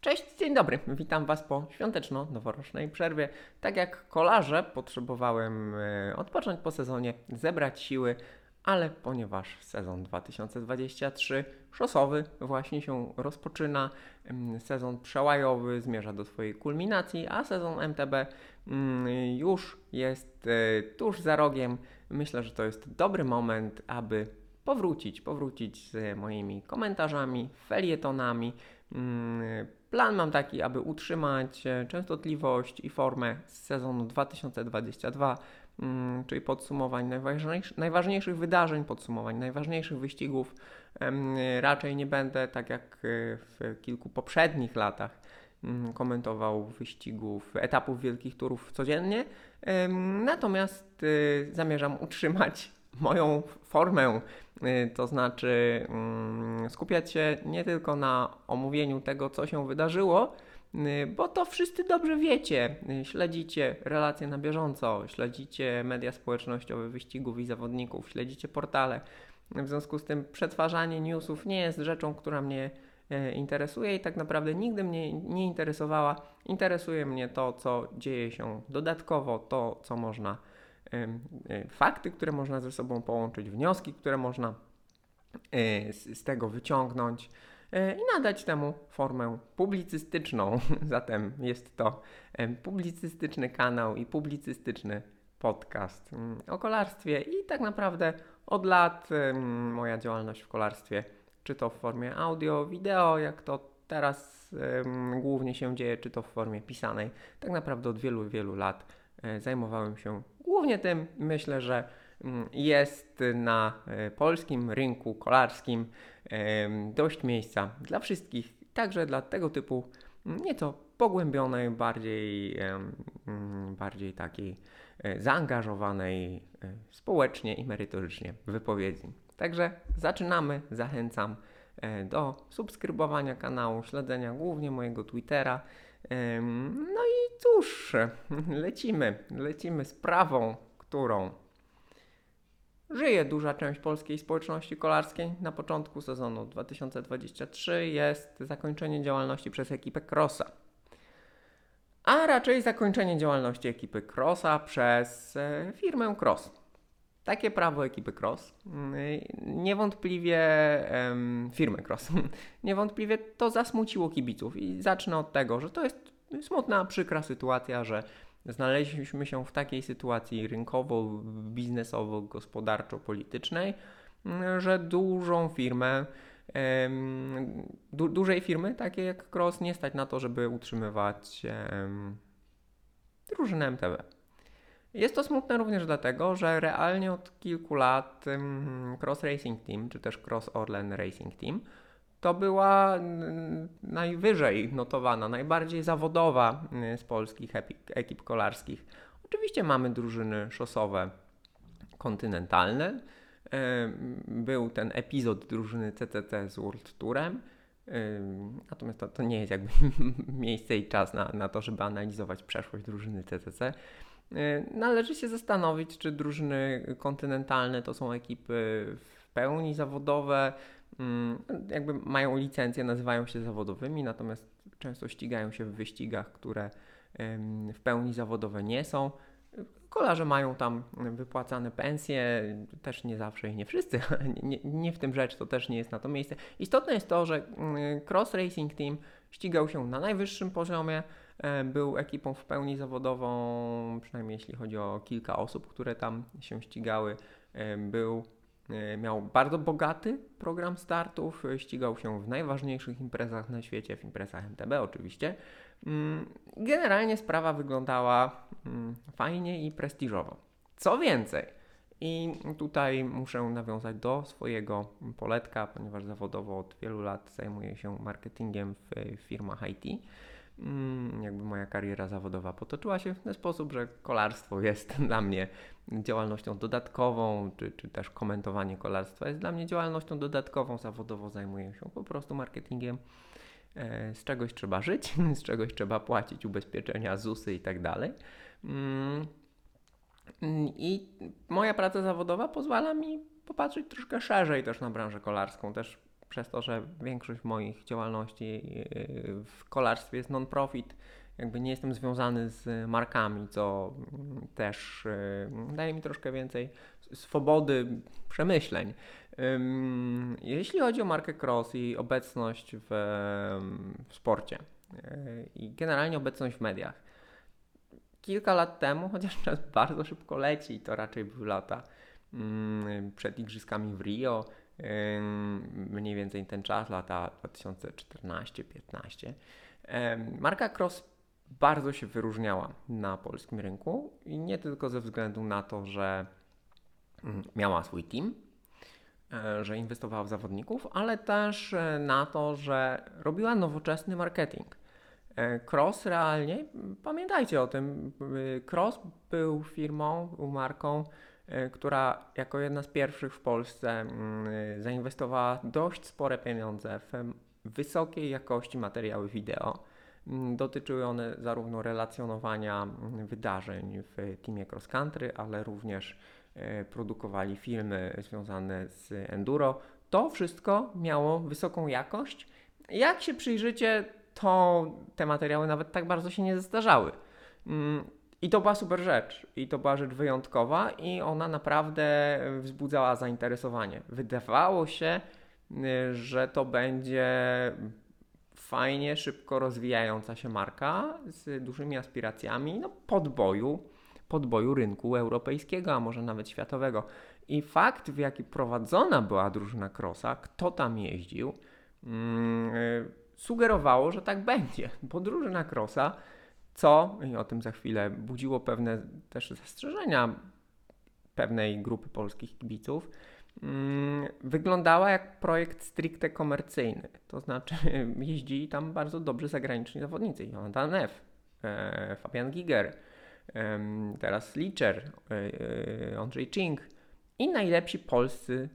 Cześć, dzień dobry. Witam Was po świąteczno-noworocznej przerwie. Tak jak kolarze, potrzebowałem e, odpocząć po sezonie, zebrać siły, ale ponieważ sezon 2023 szosowy właśnie się rozpoczyna, mm, sezon przełajowy zmierza do swojej kulminacji, a sezon MTB mm, już jest e, tuż za rogiem, myślę, że to jest dobry moment, aby powrócić, powrócić z moimi komentarzami, felietonami. Plan mam taki, aby utrzymać e, częstotliwość i formę z sezonu 2022, mm, czyli podsumowań najważniejszych, najważniejszych wydarzeń, podsumowań najważniejszych wyścigów. Raczej nie będę, tak jak e, w kilku poprzednich latach, mm, komentował wyścigów, etapów wielkich turów codziennie. Natomiast e, zamierzam utrzymać moją formę, y, to znaczy mm, skupiać się nie tylko na omówieniu tego, co się wydarzyło, y, bo to wszyscy dobrze wiecie. Y, śledzicie relacje na bieżąco, śledzicie media społecznościowe wyścigów i zawodników, śledzicie portale. W związku z tym przetwarzanie newsów nie jest rzeczą, która mnie interesuje i tak naprawdę nigdy mnie nie interesowała. Interesuje mnie to, co dzieje się dodatkowo, to, co można fakty, które można ze sobą połączyć, wnioski, które można e, z, tego wyciągnąć e, i nadać temu formę publicystyczną. Zatem jest to publicystyczny kanał i publicystyczny podcast mm, o kolarstwie i tak naprawdę od lat moja działalność w kolarstwie, czy to w formie audio, wideo, jak to teraz głównie się dzieje, czy to w formie pisanej, tak naprawdę od wielu, wielu lat e, zajmowałem się Głównie tym myślę, że mm, jest na e, polskim rynku kolarskim dość miejsca dla wszystkich, także dla tego typu mm, nieco pogłębionej, bardziej, mm, bardziej takiej e, zaangażowanej e, społecznie i merytorycznie wypowiedzi. Także zaczynamy, zachęcam do subskrybowania kanału, śledzenia głównie mojego Twittera. No i cóż, lecimy, lecimy sprawą, którą żyje duża część polskiej społeczności kolarskiej. Na początku sezonu 2023 jest zakończenie działalności przez ekipę Crossa. A raczej zakończenie działalności ekipy Crossa przez e, firmę Cross. Takie prawo ekipy Cross, mm, niewątpliwie firmy Cross, niewątpliwie to zasmuciło kibiców i zacznę od tego, że to jest smutna, przykra sytuacja, że znaleźliśmy się w takiej sytuacji rynkowo, biznesowo, gospodarczo-politycznej, mm, że dużą firmę, du dużej firmy, takie jak Cross, nie stać na to, żeby utrzymywać drużynę MTB. Jest to smutne również dlatego, że realnie od kilku lat Cross Racing Team, czy też Cross Orlen Racing Team, to była najwyżej notowana, najbardziej zawodowa z polskich ekip kolarskich. Oczywiście mamy drużyny szosowe kontynentalne. Był ten epizod drużyny CCC z World Tourem. Natomiast to, to nie jest jakby miejsce i czas na, na to, żeby analizować przeszłość drużyny CCC. Y, należy się zastanowić, czy drużyny kontynentalne to są ekipy w pełni zawodowe, mm, jakby mają licencję, nazywają się zawodowymi, natomiast często ścigają się w wyścigach, które w pełni zawodowe nie są. Kolarze mają tam wypłacane pensje, też nie zawsze i nie wszyscy, nie, nie, w tym rzecz, to też nie jest na to miejsce. Istotne jest to, że mm, Cross Racing Team ścigał się na najwyższym poziomie, E, był ekipą w pełni zawodową, przynajmniej jeśli chodzi o kilka osób, które tam się ścigały. E, był, miał bardzo bogaty program startów, ścigał się w najważniejszych imprezach na świecie, w imprezach MTB oczywiście. Mm, generalnie sprawa wyglądała mm, fajnie i prestiżowo. Co więcej, i tutaj muszę nawiązać do swojego poletka, ponieważ zawodowo od wielu lat zajmuję się marketingiem w firmach IT. Mm, jakby moja kariera zawodowa potoczyła się w ten sposób, że kolarstwo jest dla mnie działalnością dodatkową, czy, czy też komentowanie kolarstwa jest dla mnie działalnością dodatkową. Zawodowo zajmuję się po prostu marketingiem. E, z czegoś trzeba żyć, z czegoś trzeba płacić ubezpieczenia, ZUSy i tak dalej. Mm, I moja praca zawodowa pozwala mi popatrzeć troszkę szerzej też na branżę kolarską, też przez to, że większość moich działalności yy, w kolarstwie jest non-profit, jakby nie jestem związany z markami, co też yy, daje mi troszkę więcej swobody przemyśleń. Jeśli chodzi o markę Cross i obecność w, w sporcie yy, i generalnie obecność w mediach, kilka lat temu, chociaż czas bardzo szybko leci, to raczej były lata przed Igrzyskami w Rio, mniej więcej ten czas, lata 2014-15. Marka Cross bardzo się wyróżniała na polskim rynku i nie tylko ze względu na to, że mm, miała swój team, e, że inwestowała w zawodników, ale też e, na to, że robiła nowoczesny marketing. E, Cross realnie, pamiętajcie o tym, Cross był firmą, był marką, która jako jedna z pierwszych w Polsce mm, zainwestowała dość spore pieniądze w wysokiej jakości materiały wideo. Mm, dotyczyły one zarówno relacjonowania mm, wydarzeń w teamie cross country, ale również e, produkowali filmy związane z enduro. To wszystko miało wysoką jakość. Jak się przyjrzycie, to te materiały nawet tak bardzo się nie zestarzały. I to była super rzecz, i to była rzecz wyjątkowa, i ona naprawdę wzbudzała zainteresowanie. Wydawało się, y, że to będzie fajnie, szybko rozwijająca się marka z dużymi aspiracjami no, podboju, podboju rynku europejskiego, a może nawet światowego. I fakt, w jaki prowadzona była drużyna Crossa, kto tam jeździł, yy, sugerowało, że tak będzie, bo drużyna Crossa co, i o tym za chwilę, budziło pewne też zastrzeżenia pewnej grupy polskich kibiców, mm, wyglądała jak projekt stricte komercyjny. To znaczy jeździli tam bardzo dobrzy zagraniczni zawodnicy. Jonathan Neff, e, Fabian Giger, e, teraz Licher, e, Andrzej Ching i najlepsi polscy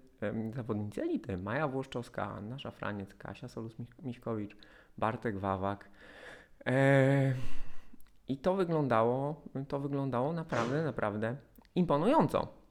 zawodnicy elity. Maja Włoszczowska, Anna Szafraniec, Kasia Solus-Miśkowicz, Bartek Wawak. E, i to wyglądało, to wyglądało naprawdę, naprawdę imponująco.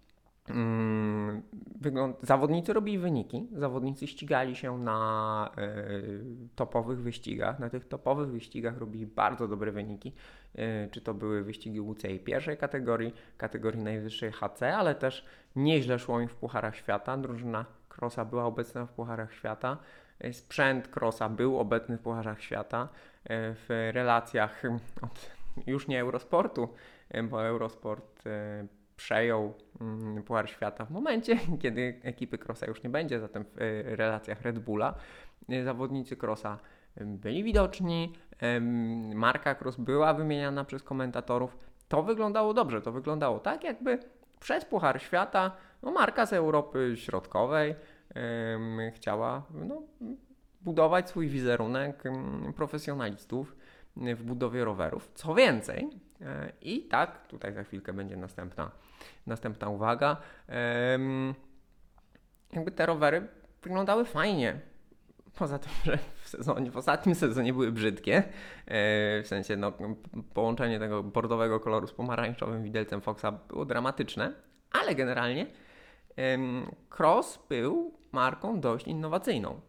Mm, wygląd- zawodnicy robili wyniki, zawodnicy ścigali się na y, topowych wyścigach. Na tych topowych wyścigach robili bardzo dobre wyniki. Y, czy to były wyścigi UCI pierwszej kategorii, kategorii najwyższej HC, ale też nieźle szło im w Pucharach Świata. Drużyna Krosa była obecna w Pucharach Świata. Sprzęt Krosa był obecny w Pucharach Świata. w relacjach od już nie Eurosportu, e, bo Eurosport e, przejął mm, Puchar Świata w momencie, kiedy ekipy Crossa już nie będzie, zatem w e, relacjach Red Bulla zawodnicy Crossa byli widoczni, marka Cross była wymieniana przez komentatorów. To wyglądało dobrze, to wyglądało tak, jakby przez Puchar Świata no marka z Europy Środkowej chciała no, budować swój wizerunek profesjonalistów w budowie rowerów. Co więcej, e, i tak, tutaj za chwilkę będzie następna, następna uwaga, jakby te rowery wyglądały fajnie. Poza tym, że w, sezonie, w ostatnim sezonie były brzydkie, e, w sensie no, połączenie tego bordowego koloru z pomarańczowym widelcem Foxa było dramatyczne, ale generalnie Cross był marką dość innowacyjną.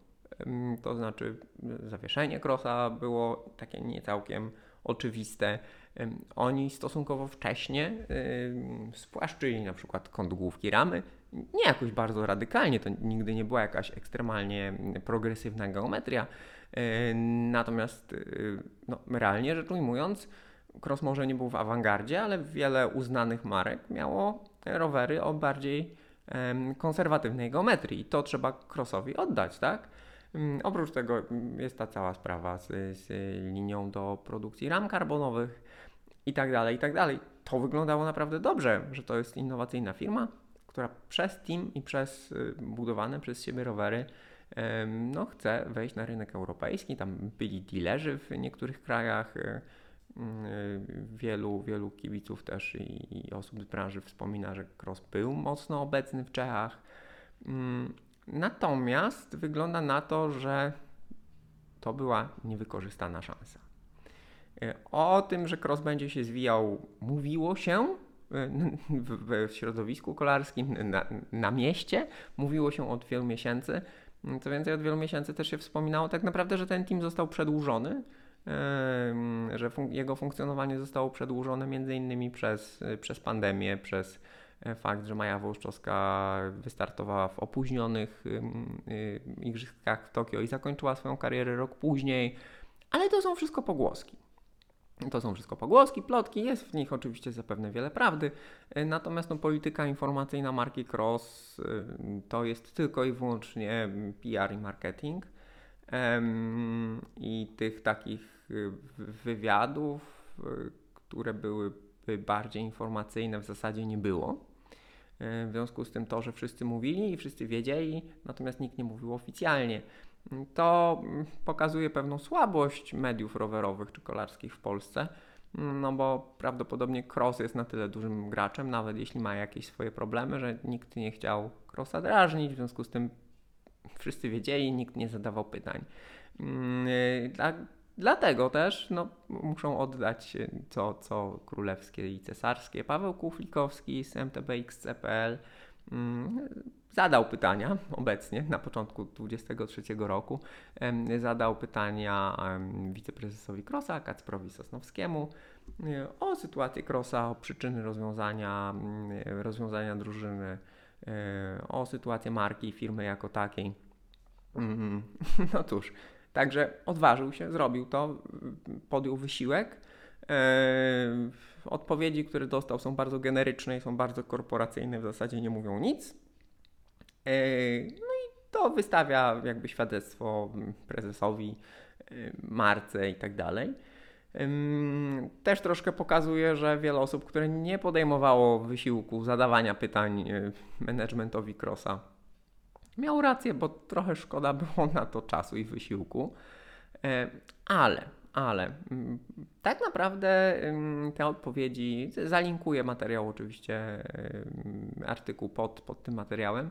To znaczy, zawieszenie krosa było takie nie całkiem oczywiste. Oni stosunkowo wcześnie spłaszczyli na przykład kąt główki ramy. Nie jakoś bardzo radykalnie, to nigdy nie była jakaś ekstremalnie progresywna geometria. Natomiast, y, no, realnie rzecz ujmując, Cross może nie był w awangardzie, ale wiele uznanych marek miało rowery o bardziej konserwatywnej geometrii. I to trzeba Crossowi oddać, tak? Mm, oprócz tego mm, jest ta cała sprawa z, z linią do produkcji ram karbonowych i tak dalej, i tak dalej. To wyglądało naprawdę dobrze, że to jest innowacyjna firma, która przez team i przez y, budowane przez siebie rowery no, chce wejść na rynek europejski. Tam byli dealerzy w niektórych krajach. Y, y, wielu, wielu kibiców też i, i osób z branży wspomina, że Cross był mocno obecny w Czechach. Natomiast wygląda na to, że to była niewykorzystana szansa. E, o tym, że cross będzie się zwijał, mówiło się e, w, środowisku kolarskim, na, na, mieście, mówiło się od wielu miesięcy. Mm, Co więcej, od wielu miesięcy też się wspominało tak naprawdę, że ten team został przedłużony, że fun- jego funkcjonowanie zostało przedłużone między innymi przez, y, przez pandemię, przez e, fakt, że Maja Włoszczowska wystartowała w opóźnionych y, igrzyskach w Tokio i zakończyła swoją karierę rok później, ale to są wszystko pogłoski. To są wszystko pogłoski, plotki, jest w nich oczywiście zapewne wiele prawdy, e, natomiast no, polityka informacyjna marki Cross to jest tylko i wyłącznie PR i marketing. I tych takich y, wywiadów, y, które byłyby bardziej informacyjne, w zasadzie nie było. W związku z tym to, że wszyscy mówili i wszyscy wiedzieli, natomiast nikt nie mówił oficjalnie, to pokazuje pewną słabość mediów rowerowych czy kolarskich w Polsce. No bo prawdopodobnie Cross jest na tyle dużym graczem, nawet jeśli ma jakieś swoje problemy, że nikt nie chciał Crossa drażnić, w związku z tym wszyscy wiedzieli, nikt nie zadawał pytań. Mm, Dla, dlatego też no, muszą oddać y, co, królewskie i cesarskie. Paweł Kuflikowski z MTBXC.pl mm, zadał pytania obecnie na początku 2023 roku. Zadał pytania wiceprezesowi Krosa, Kacprowi Sosnowskiemu y, o sytuację Krosa, o przyczyny rozwiązania, mm, rozwiązania drużyny, y, o sytuację marki i firmy jako takiej. Mm, No cóż, także odważył się, zrobił to, podjął wysiłek. E, Odpowiedzi, które dostał, są bardzo generyczne i są bardzo korporacyjne, w zasadzie nie mówią nic. E, No i to wystawia jakby świadectwo prezesowi, y, marce i tak dalej. Też troszkę pokazuje, że wiele osób, które nie podejmowało wysiłku zadawania pytań managementowi Crossa, miał rację, bo trochę szkoda było na to czasu i wysiłku. E, Ale, ale mm, tak naprawdę ym, te odpowiedzi, zalinkuję materiał oczywiście, ym, artykuł pod, pod tym materiałem.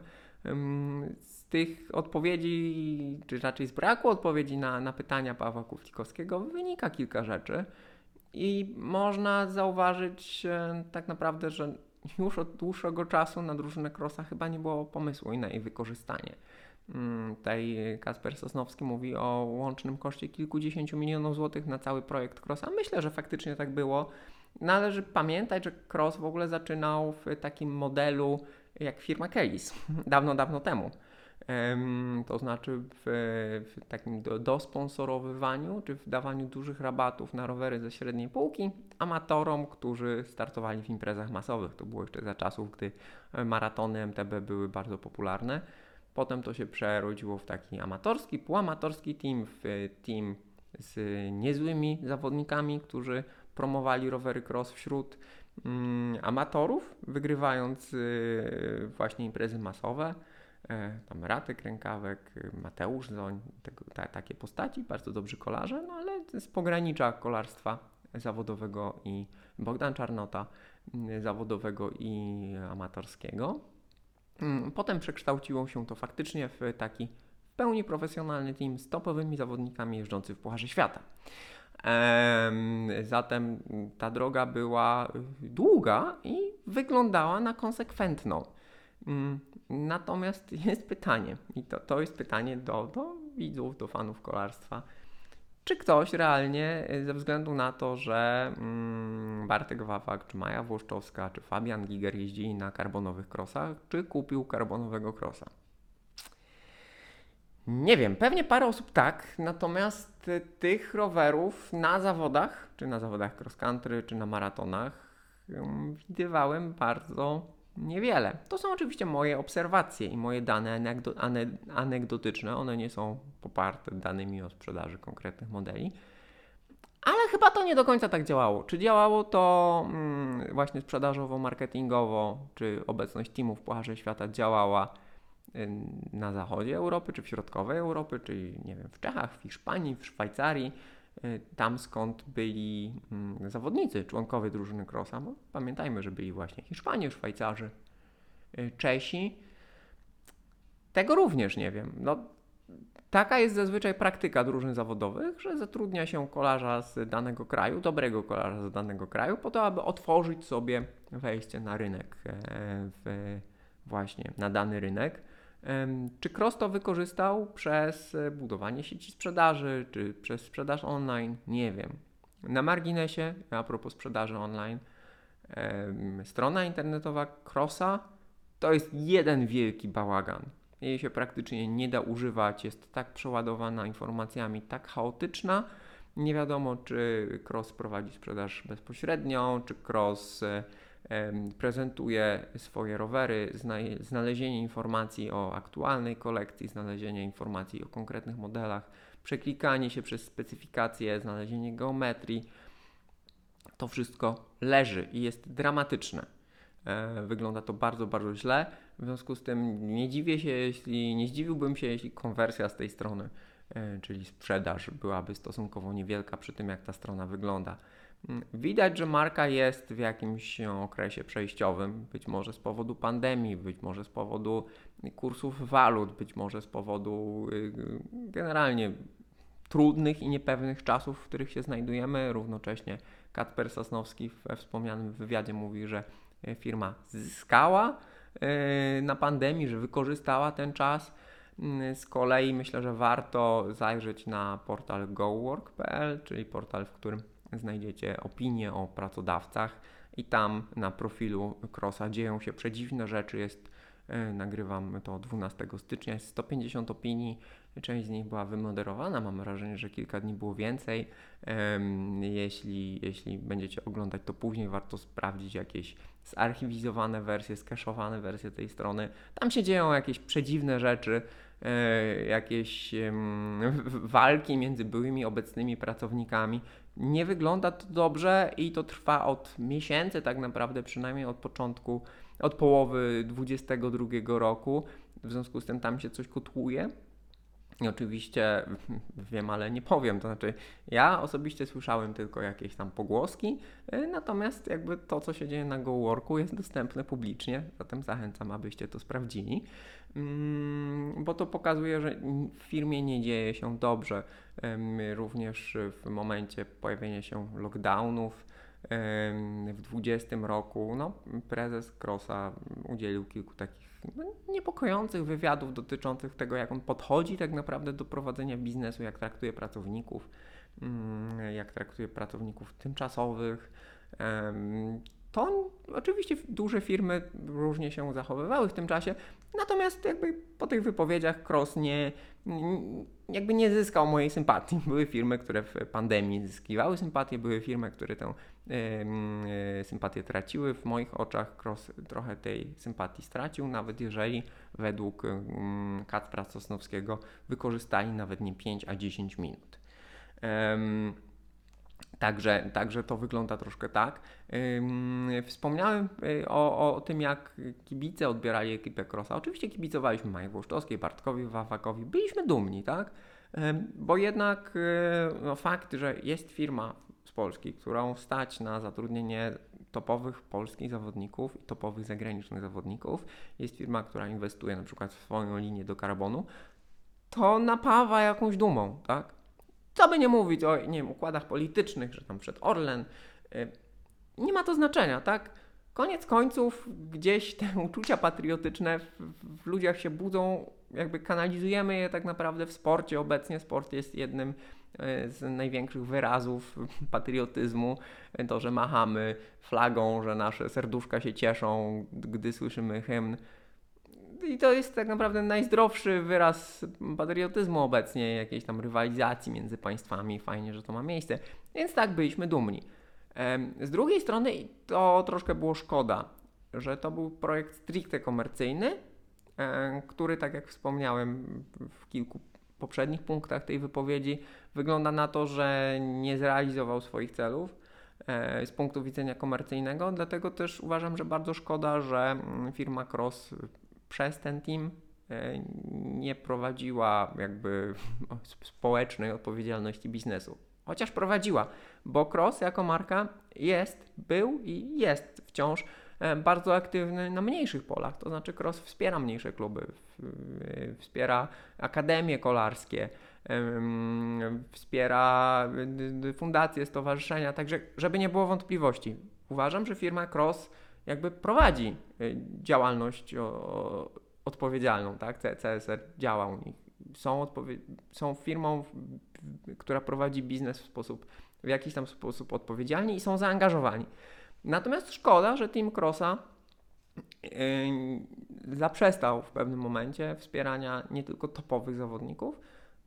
Z tych odpowiedzi, czy raczej z braku odpowiedzi na, na pytania Pawła Kuflikowskiego wynika kilka rzeczy. I można zauważyć e, tak naprawdę, że już od dłuższego czasu na drużynę Crossa chyba nie było pomysłu i na jej wykorzystanie. Mm, Tutaj Kasper Sosnowski mówi o łącznym koszcie kilkudziesięciu milionów złotych na cały projekt Crossa. Myślę, że faktycznie tak było. Należy pamiętać, że Cross w ogóle zaczynał w takim modelu jak firma Kellys dawno, dawno temu. To znaczy w, w takim do, czy w dawaniu dużych rabatów na rowery ze średniej półki amatorom, którzy startowali w imprezach masowych. To było jeszcze za czasów, gdy e, maratony MTB były bardzo popularne. Potem to się przerodziło w taki amatorski, półamatorski team, w e, team z niezłymi zawodnikami, którzy promowali rowery cross wśród mm, amatorów, wygrywając y, właśnie imprezy masowe. E, tam Ratek Rękawek, y, Mateusz Zoń, takie postaci, bardzo dobrzy kolarze, no ale z pogranicza kolarstwa zawodowego i Bogdan Czarnota, y, zawodowego i amatorskiego. Mm, Potem przekształciło się to faktycznie w taki w pełni profesjonalny team z topowymi zawodnikami jeżdżący w Pucharze Świata. Em, Zatem ta droga była długa i wyglądała na konsekwentną. Mm, Natomiast jest pytanie, i to, to jest pytanie do, do widzów, do fanów kolarstwa. Czy ktoś realnie, y, ze względu na to, że mm, Bartek Wawak, czy Maja Włoszczowska, czy Fabian Giger jeździli na karbonowych krosach, czy kupił karbonowego krosa? Nie wiem, pewnie parę osób tak, natomiast y, tych rowerów na zawodach, czy na zawodach cross country, czy na maratonach, widywałem bardzo niewiele. To są oczywiście moje obserwacje i moje dane anegdo- ane- anegdotyczne. One nie są poparte danymi o sprzedaży konkretnych modeli. Ale chyba to nie do końca tak działało. Czy działało to mm, właśnie sprzedażowo, marketingowo, czy obecność teamów w Pucharze Świata działała y, na zachodzie Europy, czy w środkowej Europy, czy nie wiem, w Czechach, w Hiszpanii, w Szwajcarii, tam skąd byli mm, zawodnicy, członkowie drużyny Crossa, bo pamiętajmy, że byli właśnie Hiszpanie, Szwajcarzy, y, Czesi. Tego również nie wiem. No, taka jest zazwyczaj praktyka drużyn zawodowych, że zatrudnia się kolarza z danego kraju, dobrego kolarza z danego kraju, po to, aby otworzyć sobie wejście na rynek, e, w, właśnie na dany rynek. Czy Cross to wykorzystał przez e, budowanie sieci sprzedaży, czy przez sprzedaż online? Nie wiem. Na marginesie, a propos sprzedaży online, strona internetowa Crossa to jest jeden wielki bałagan. Jej się praktycznie nie da używać, jest tak przeładowana informacjami, tak chaotyczna. Nie wiadomo, czy Cross prowadzi sprzedaż bezpośrednią, czy Cross e, prezentuje swoje rowery, zna, znalezienie informacji o aktualnej kolekcji, znalezienie informacji o konkretnych modelach, przeklikanie się przez specyfikacje, znalezienie geometrii. To wszystko leży i jest dramatyczne. E, Wygląda to bardzo, bardzo źle. W związku z tym nie dziwię się, jeśli nie zdziwiłbym się, jeśli konwersja z tej strony, e, czyli sprzedaż, byłaby stosunkowo niewielka przy tym, jak ta strona wygląda. Mm, Widać, że marka jest w jakimś e, okresie przejściowym, być może z powodu pandemii, być może z powodu kursów walut, być może z powodu y, generalnie trudnych i niepewnych czasów, w których się znajdujemy. Równocześnie Kacper Sosnowski we wspomnianym wywiadzie mówi, że e, firma zyskała e, na pandemii, że wykorzystała ten czas. Mm, Z kolei myślę, że warto zajrzeć na portal gowork.pl, czyli portal, w którym znajdziecie opinie o pracodawcach i tam na profilu Crossa dzieją się przedziwne rzeczy. Jest, e, nagrywam to 12 stycznia, jest 150 opinii, część z nich była wymoderowana, mam wrażenie, że kilka dni było więcej. Jeśli, jeśli będziecie oglądać to później, warto sprawdzić jakieś zarchiwizowane wersje, skaszowane wersje tej strony. Tam się dzieją jakieś przedziwne rzeczy, e, jakieś walki między byłymi obecnymi pracownikami. Nie wygląda to dobrze i to trwa od miesięcy, tak naprawdę, przynajmniej od początku, od połowy 2022 roku. W związku z tym tam się coś kotłuje. Oczywiście wiem, ale nie powiem. To znaczy, ja osobiście słyszałem tylko jakieś tam pogłoski, y, natomiast jakby to, co się dzieje na GoWorku jest dostępne publicznie, zatem zachęcam, abyście to sprawdzili, Mm, bo to pokazuje, że w firmie nie dzieje się dobrze. Również w momencie pojawienia się lockdownów w 2020 roku, no, prezes Krosa udzielił kilku takich niepokojących wywiadów dotyczących tego, jak on podchodzi tak naprawdę do prowadzenia biznesu, jak traktuje pracowników, mm, jak traktuje pracowników tymczasowych. To oczywiście duże firmy różnie się zachowywały w tym czasie, natomiast jakby po tych wypowiedziach Cross nie, jakby nie zyskał mojej sympatii. Były firmy, które w pandemii zyskiwały sympatię, były firmy, które tę e, sympatię traciły. W moich oczach Cross trochę tej sympatii stracił, nawet jeżeli według um, Kacpra Sosnowskiego wykorzystali nawet nie 5, a 10 minut. Także, także to wygląda troszkę tak. Wspomniałem y, o, o tym, jak kibice odbierali ekipę Crossa. Oczywiście kibicowaliśmy Maji Włoszczowskiej, Bartkowi Wawakowi. Byliśmy dumni, tak? Bo jednak y, no, fakt, że jest firma z Polski, którą stać na zatrudnienie topowych polskich zawodników i topowych zagranicznych zawodników, jest firma, która inwestuje na przykład w swoją linię do karbonu, to napawa jakąś dumą, tak? Co by nie mówić o nie wiem, układach politycznych, że tam przed Orlen, y, nie ma to znaczenia, tak? Koniec końców gdzieś te uczucia patriotyczne w, w ludziach się budzą, jakby kanalizujemy je tak naprawdę w sporcie. Obecnie sport jest jednym y, z największych wyrazów patriotyzmu. To, że machamy flagą, że nasze serduszka się cieszą, gdy słyszymy hymn. I to jest tak naprawdę najzdrowszy wyraz patriotyzmu obecnie, jakiejś tam rywalizacji między państwami. Fajnie, że to ma miejsce. Więc tak, byliśmy dumni. Z drugiej strony to troszkę było szkoda, że to był projekt stricte komercyjny, który, tak jak wspomniałem w kilku poprzednich punktach tej wypowiedzi, wygląda na to, że nie zrealizował swoich celów e, z punktu widzenia komercyjnego. Dlatego też uważam, że bardzo szkoda, że mm, firma Cross przez ten team e, nie prowadziła jakby społecznej odpowiedzialności biznesu. Chociaż prowadziła, bo Cross jako marka jest, był i jest wciąż e, bardzo aktywny na mniejszych polach. To znaczy Cross wspiera mniejsze kluby, wspiera akademie kolarskie, wspiera fundacje, stowarzyszenia, także żeby nie było wątpliwości. Uważam, że firma Cross jakby prowadzi y, działalność odpowiedzialną, tak? CSR działa u nich. Są, odpowie- są firmą, która prowadzi biznes w sposób, w jakiś tam sposób odpowiedzialnie i są zaangażowani. Natomiast szkoda, że Team Crossa yy, zaprzestał w pewnym momencie wspierania nie tylko topowych zawodników,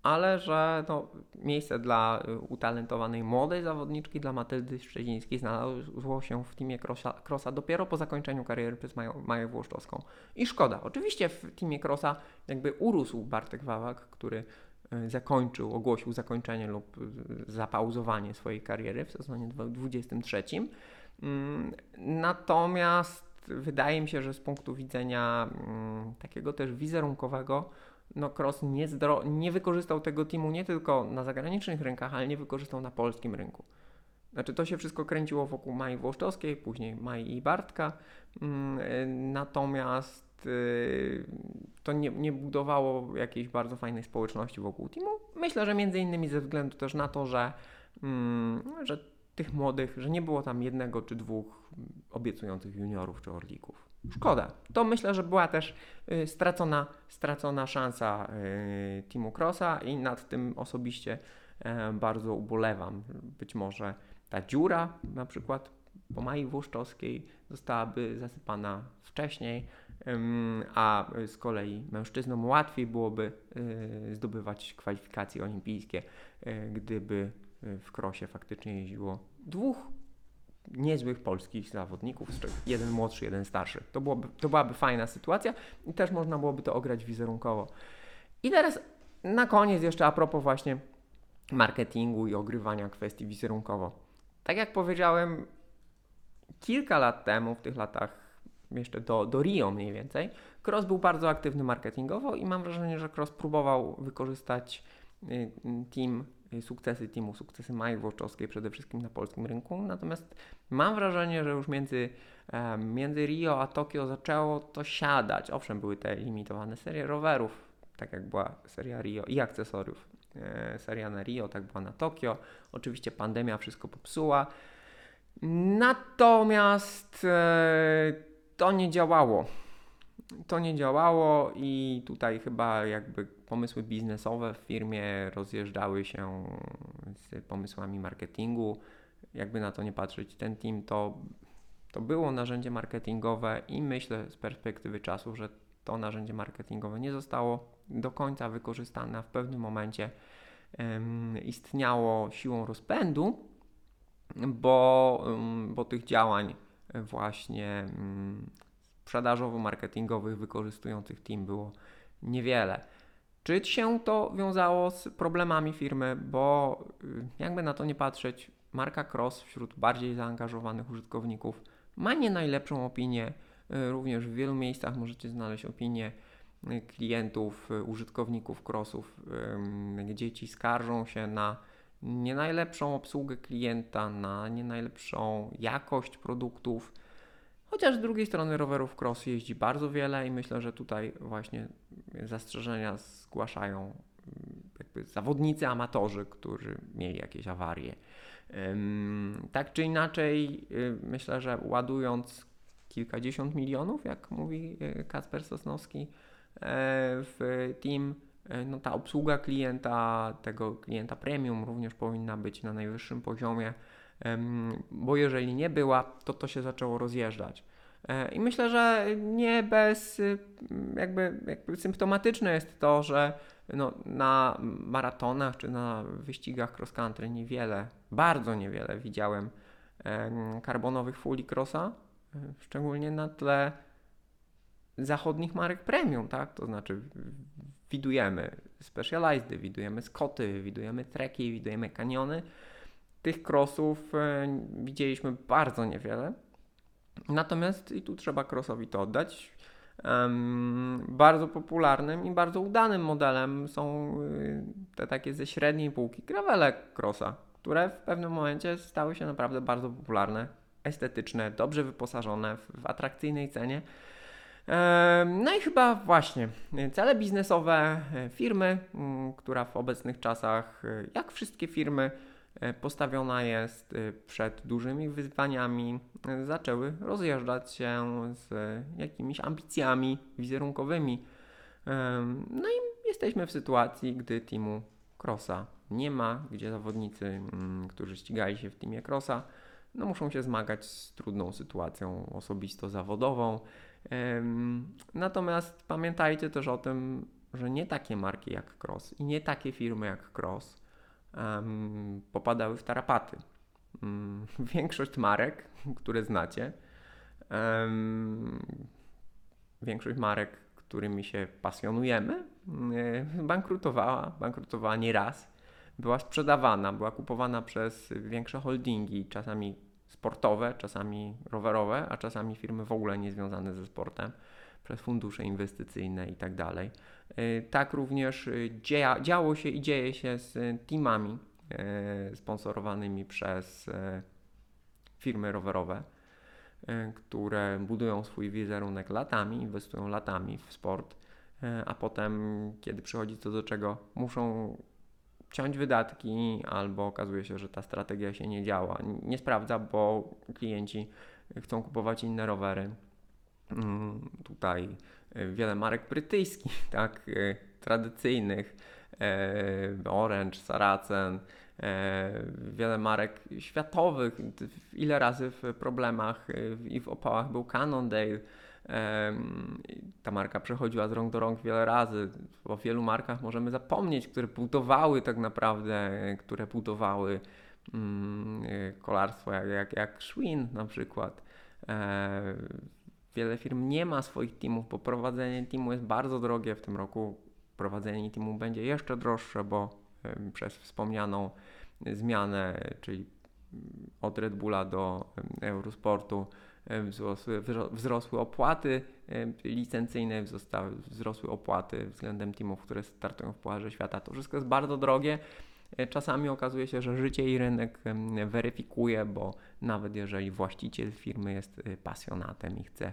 ale że no, miejsce dla y, utalentowanej młodej zawodniczki, dla Matyldy Szczecińskiej znalazło się w teamie Crossa, Crossa dopiero po zakończeniu kariery przez Maję, Włoszczowską. I szkoda. Oczywiście w teamie Crossa jakby urósł Bartek Wawak, który y, zakończył, ogłosił zakończenie lub y, zapauzowanie swojej kariery w sezonie 23. Mm, Natomiast wydaje mi się, że z punktu widzenia mm, takiego też wizerunkowego, no Cross nie, zdro- nie wykorzystał tego teamu nie tylko na zagranicznych rynkach, ale nie wykorzystał na polskim rynku. Znaczy to się wszystko kręciło wokół Mai Włoszczowskiej, później Mai i Bartka, mm, y, natomiast y, to nie, nie budowało jakiejś bardzo fajnej społeczności wokół teamu. Myślę, że między innymi ze względu też na to, że, mm, że tych młodych, że nie było tam jednego czy dwóch obiecujących juniorów czy orlików. Szkoda. To myślę, że była też y, stracona, stracona szansa y, Teamu Crossa i nad tym osobiście e, bardzo ubolewam. Być może ta dziura na przykład po Mai Włoszczowskiej zostałaby zasypana wcześniej, a z kolei mężczyznom łatwiej byłoby y, zdobywać kwalifikacje olimpijskie, y, gdyby y, w krosie faktycznie jeździło dwóch niezłych polskich zawodników, z czego jeden młodszy, jeden starszy. To, byłoby, to byłaby fajna sytuacja i też można byłoby to ograć wizerunkowo. I teraz na koniec jeszcze a propos właśnie marketingu i ogrywania kwestii wizerunkowo. Tak jak powiedziałem kilka lat temu, w tych latach jeszcze do, do Rio mniej więcej, Cross był bardzo aktywny marketingowo i mam wrażenie, że Cross próbował wykorzystać y, team, y, sukcesy teamu, sukcesy Mai Włoszczowskiej przede wszystkim na polskim rynku. Natomiast mam wrażenie, że już między, między Rio a Tokio zaczęło to siadać. Owszem, były te limitowane serie rowerów, tak jak była seria Rio i akcesoriów. E, seria na Rio, tak była na Tokio. Oczywiście pandemia wszystko popsuła. Natomiast e, to nie działało. To nie działało i tutaj chyba jakby pomysły biznesowe w firmie rozjeżdżały się z pomysłami marketingu. Jakby na to nie patrzeć, ten team to, to było narzędzie marketingowe i myślę z perspektywy czasu, że to narzędzie marketingowe nie zostało do końca wykorzystane, a w pewnym momencie em, istniało siłą rozpędu, bo, em, bo tych działań właśnie mm, sprzedażowo-marketingowych wykorzystujących team było niewiele. Czy się to wiązało z problemami firmy, bo y, jakby na to nie patrzeć, marka Cross wśród bardziej zaangażowanych użytkowników ma nie najlepszą opinię. Y, Również w wielu miejscach możecie znaleźć opinię y, klientów, użytkowników Crossów, gdzie ci skarżą się na nie najlepszą obsługę klienta, na nie najlepszą jakość produktów. Chociaż z drugiej strony rowerów cross jeździ bardzo wiele i myślę, że tutaj właśnie zastrzeżenia zgłaszają mm, jakby zawodnicy, amatorzy, którzy mieli jakieś awarie. Tak czy inaczej, y, myślę, że ładując kilkadziesiąt milionów, jak mówi y, Kacper Sosnowski, e, w team, e, no ta obsługa klienta, tego klienta premium również powinna być na najwyższym poziomie, bo jeżeli nie była, to to się zaczęło rozjeżdżać. E, I myślę, że nie bez y, jakby, jakby symptomatyczne jest to, że no, na maratonach czy na wyścigach cross country niewiele, bardzo niewiele widziałem em, karbonowych folii crossa, e, szczególnie na tle zachodnich marek premium, tak? To znaczy widujemy Specialized, widujemy Scotty, widujemy Treki, widujemy Kaniony. Tych crossów e, widzieliśmy bardzo niewiele. Natomiast i tu trzeba crossowi to oddać. bardzo popularnym i bardzo udanym modelem są y, te takie ze średniej półki gravele crossa, które w pewnym momencie stały się naprawdę bardzo popularne, estetyczne, dobrze wyposażone, w, atrakcyjnej cenie. No i chyba właśnie y, cele biznesowe firmy, która w obecnych czasach, jak wszystkie firmy, e, postawiona jest e, przed dużymi wyzwaniami, e, zaczęły rozjeżdżać się z jakimiś ambicjami wizerunkowymi. No i jesteśmy w sytuacji, gdy teamu Crossa nie ma, gdzie zawodnicy, mm, którzy ścigali się w teamie Crossa, no muszą się zmagać z trudną sytuacją osobisto-zawodową. Natomiast pamiętajcie też o tym, że nie takie marki jak Cross i nie takie firmy jak Cross em, popadały w tarapaty. Mm, Większość marek, które znacie, em, większość marek, którymi się pasjonujemy, e, bankrutowała, bankrutowała nie raz. Była sprzedawana, była kupowana przez większe holdingi, czasami sportowe, czasami rowerowe, a czasami firmy w ogóle niezwiązane ze sportem, przez fundusze inwestycyjne i tak dalej. E, Tak również e, dzieja, działo się i dzieje się z teamami e, sponsorowanymi przez firmy rowerowe, które budują swój wizerunek latami, inwestują latami w sport, a potem, kiedy przychodzi to do czego, muszą ciąć wydatki, albo okazuje się, że ta strategia się nie działa, nie sprawdza, bo klienci chcą kupować inne rowery. Mm, Tutaj e, wiele marek brytyjskich, tak, e, tradycyjnych, e, Orange, Saracen, wiele marek światowych, ile razy w problemach i w opałach był Cannondale. Ta marka przechodziła z rąk do rąk wiele razy. O wielu markach możemy zapomnieć, które budowały tak naprawdę, które budowały mm, kolarstwo, jak, jak, jak Schwinn na przykład. Wiele firm nie ma swoich teamów, bo prowadzenie teamu jest bardzo drogie. W tym roku prowadzenie teamu będzie jeszcze droższe, bo przez wspomnianą zmianę, czyli mm, od Red Bulla do Eurosportu wzrosły, wzro- wzrosły opłaty licencyjne, wzrosły opłaty względem teamów, które startują w Pucharze Świata. To wszystko jest bardzo drogie. E, Czasami okazuje się, że życie i rynek weryfikuje, bo nawet jeżeli właściciel firmy jest y, pasjonatem i chce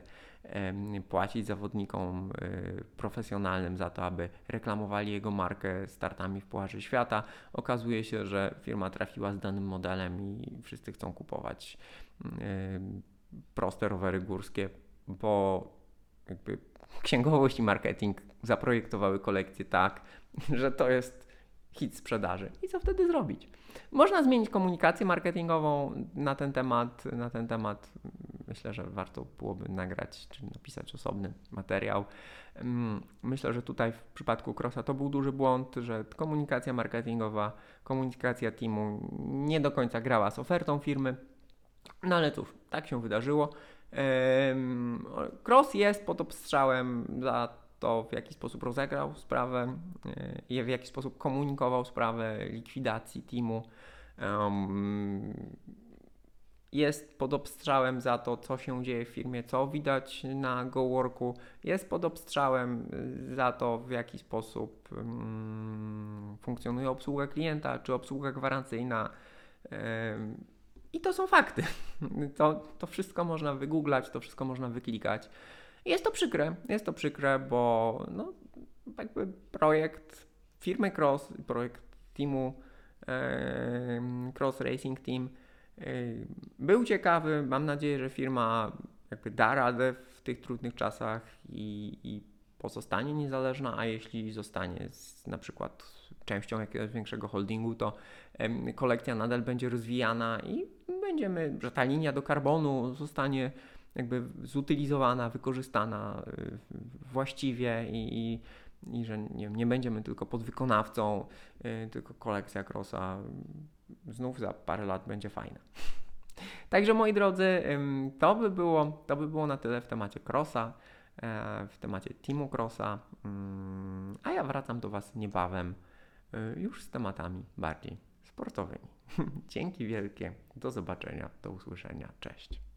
płacić zawodnikom y, profesjonalnym za to, aby reklamowali jego markę startami w Pucharze Świata, okazuje się, że firma trafiła z danym modelem i wszyscy chcą kupować em, proste rowery górskie, bo jakby księgowość i marketing zaprojektowały kolekcję tak, że to jest hit sprzedaży. I co wtedy zrobić? Można zmienić komunikację marketingową na ten temat. Na ten temat myślę, że warto byłoby nagrać czy napisać osobny materiał. Mm, Myślę, że tutaj w przypadku Crossa to był duży błąd, że komunikacja marketingowa, komunikacja teamu nie do końca grała z ofertą firmy. No ale cóż, tak się wydarzyło. Cross jest pod obstrzałem za to, w jaki sposób rozegrał sprawę e, i w jaki sposób komunikował sprawę likwidacji teamu. Jest pod obstrzałem za to, co się dzieje w firmie, co widać na GoWorku. Jest pod obstrzałem y, za to, w jaki sposób mm, funkcjonuje obsługa klienta, czy obsługa gwarancyjna. I to są fakty. To, to wszystko można wygooglać, to wszystko można wyklikać. Jest to przykre, jest to przykre, bo no, jakby projekt firmy Cross, projekt teamu Cross Racing Team był ciekawy. Mam nadzieję, że firma jakby da radę w tych trudnych czasach i, i pozostanie niezależna, a jeśli zostanie z, na przykład częścią jakiegoś większego holdingu, to kolekcja nadal będzie rozwijana i będziemy, że ta linia do karbonu zostanie jakby zutylizowana, wykorzystana y, właściwie i, i, i że nie, nie będziemy tylko podwykonawcą, y, tylko kolekcja Crossa znów za parę lat będzie fajna. Także moi drodzy, to by było, to by było na tyle w temacie Crossa, e, w temacie Teamu Crossa, mm, a ja wracam do Was niebawem y, już z tematami bardziej sportowymi. Dzięki wielkie, do zobaczenia, do usłyszenia, cześć.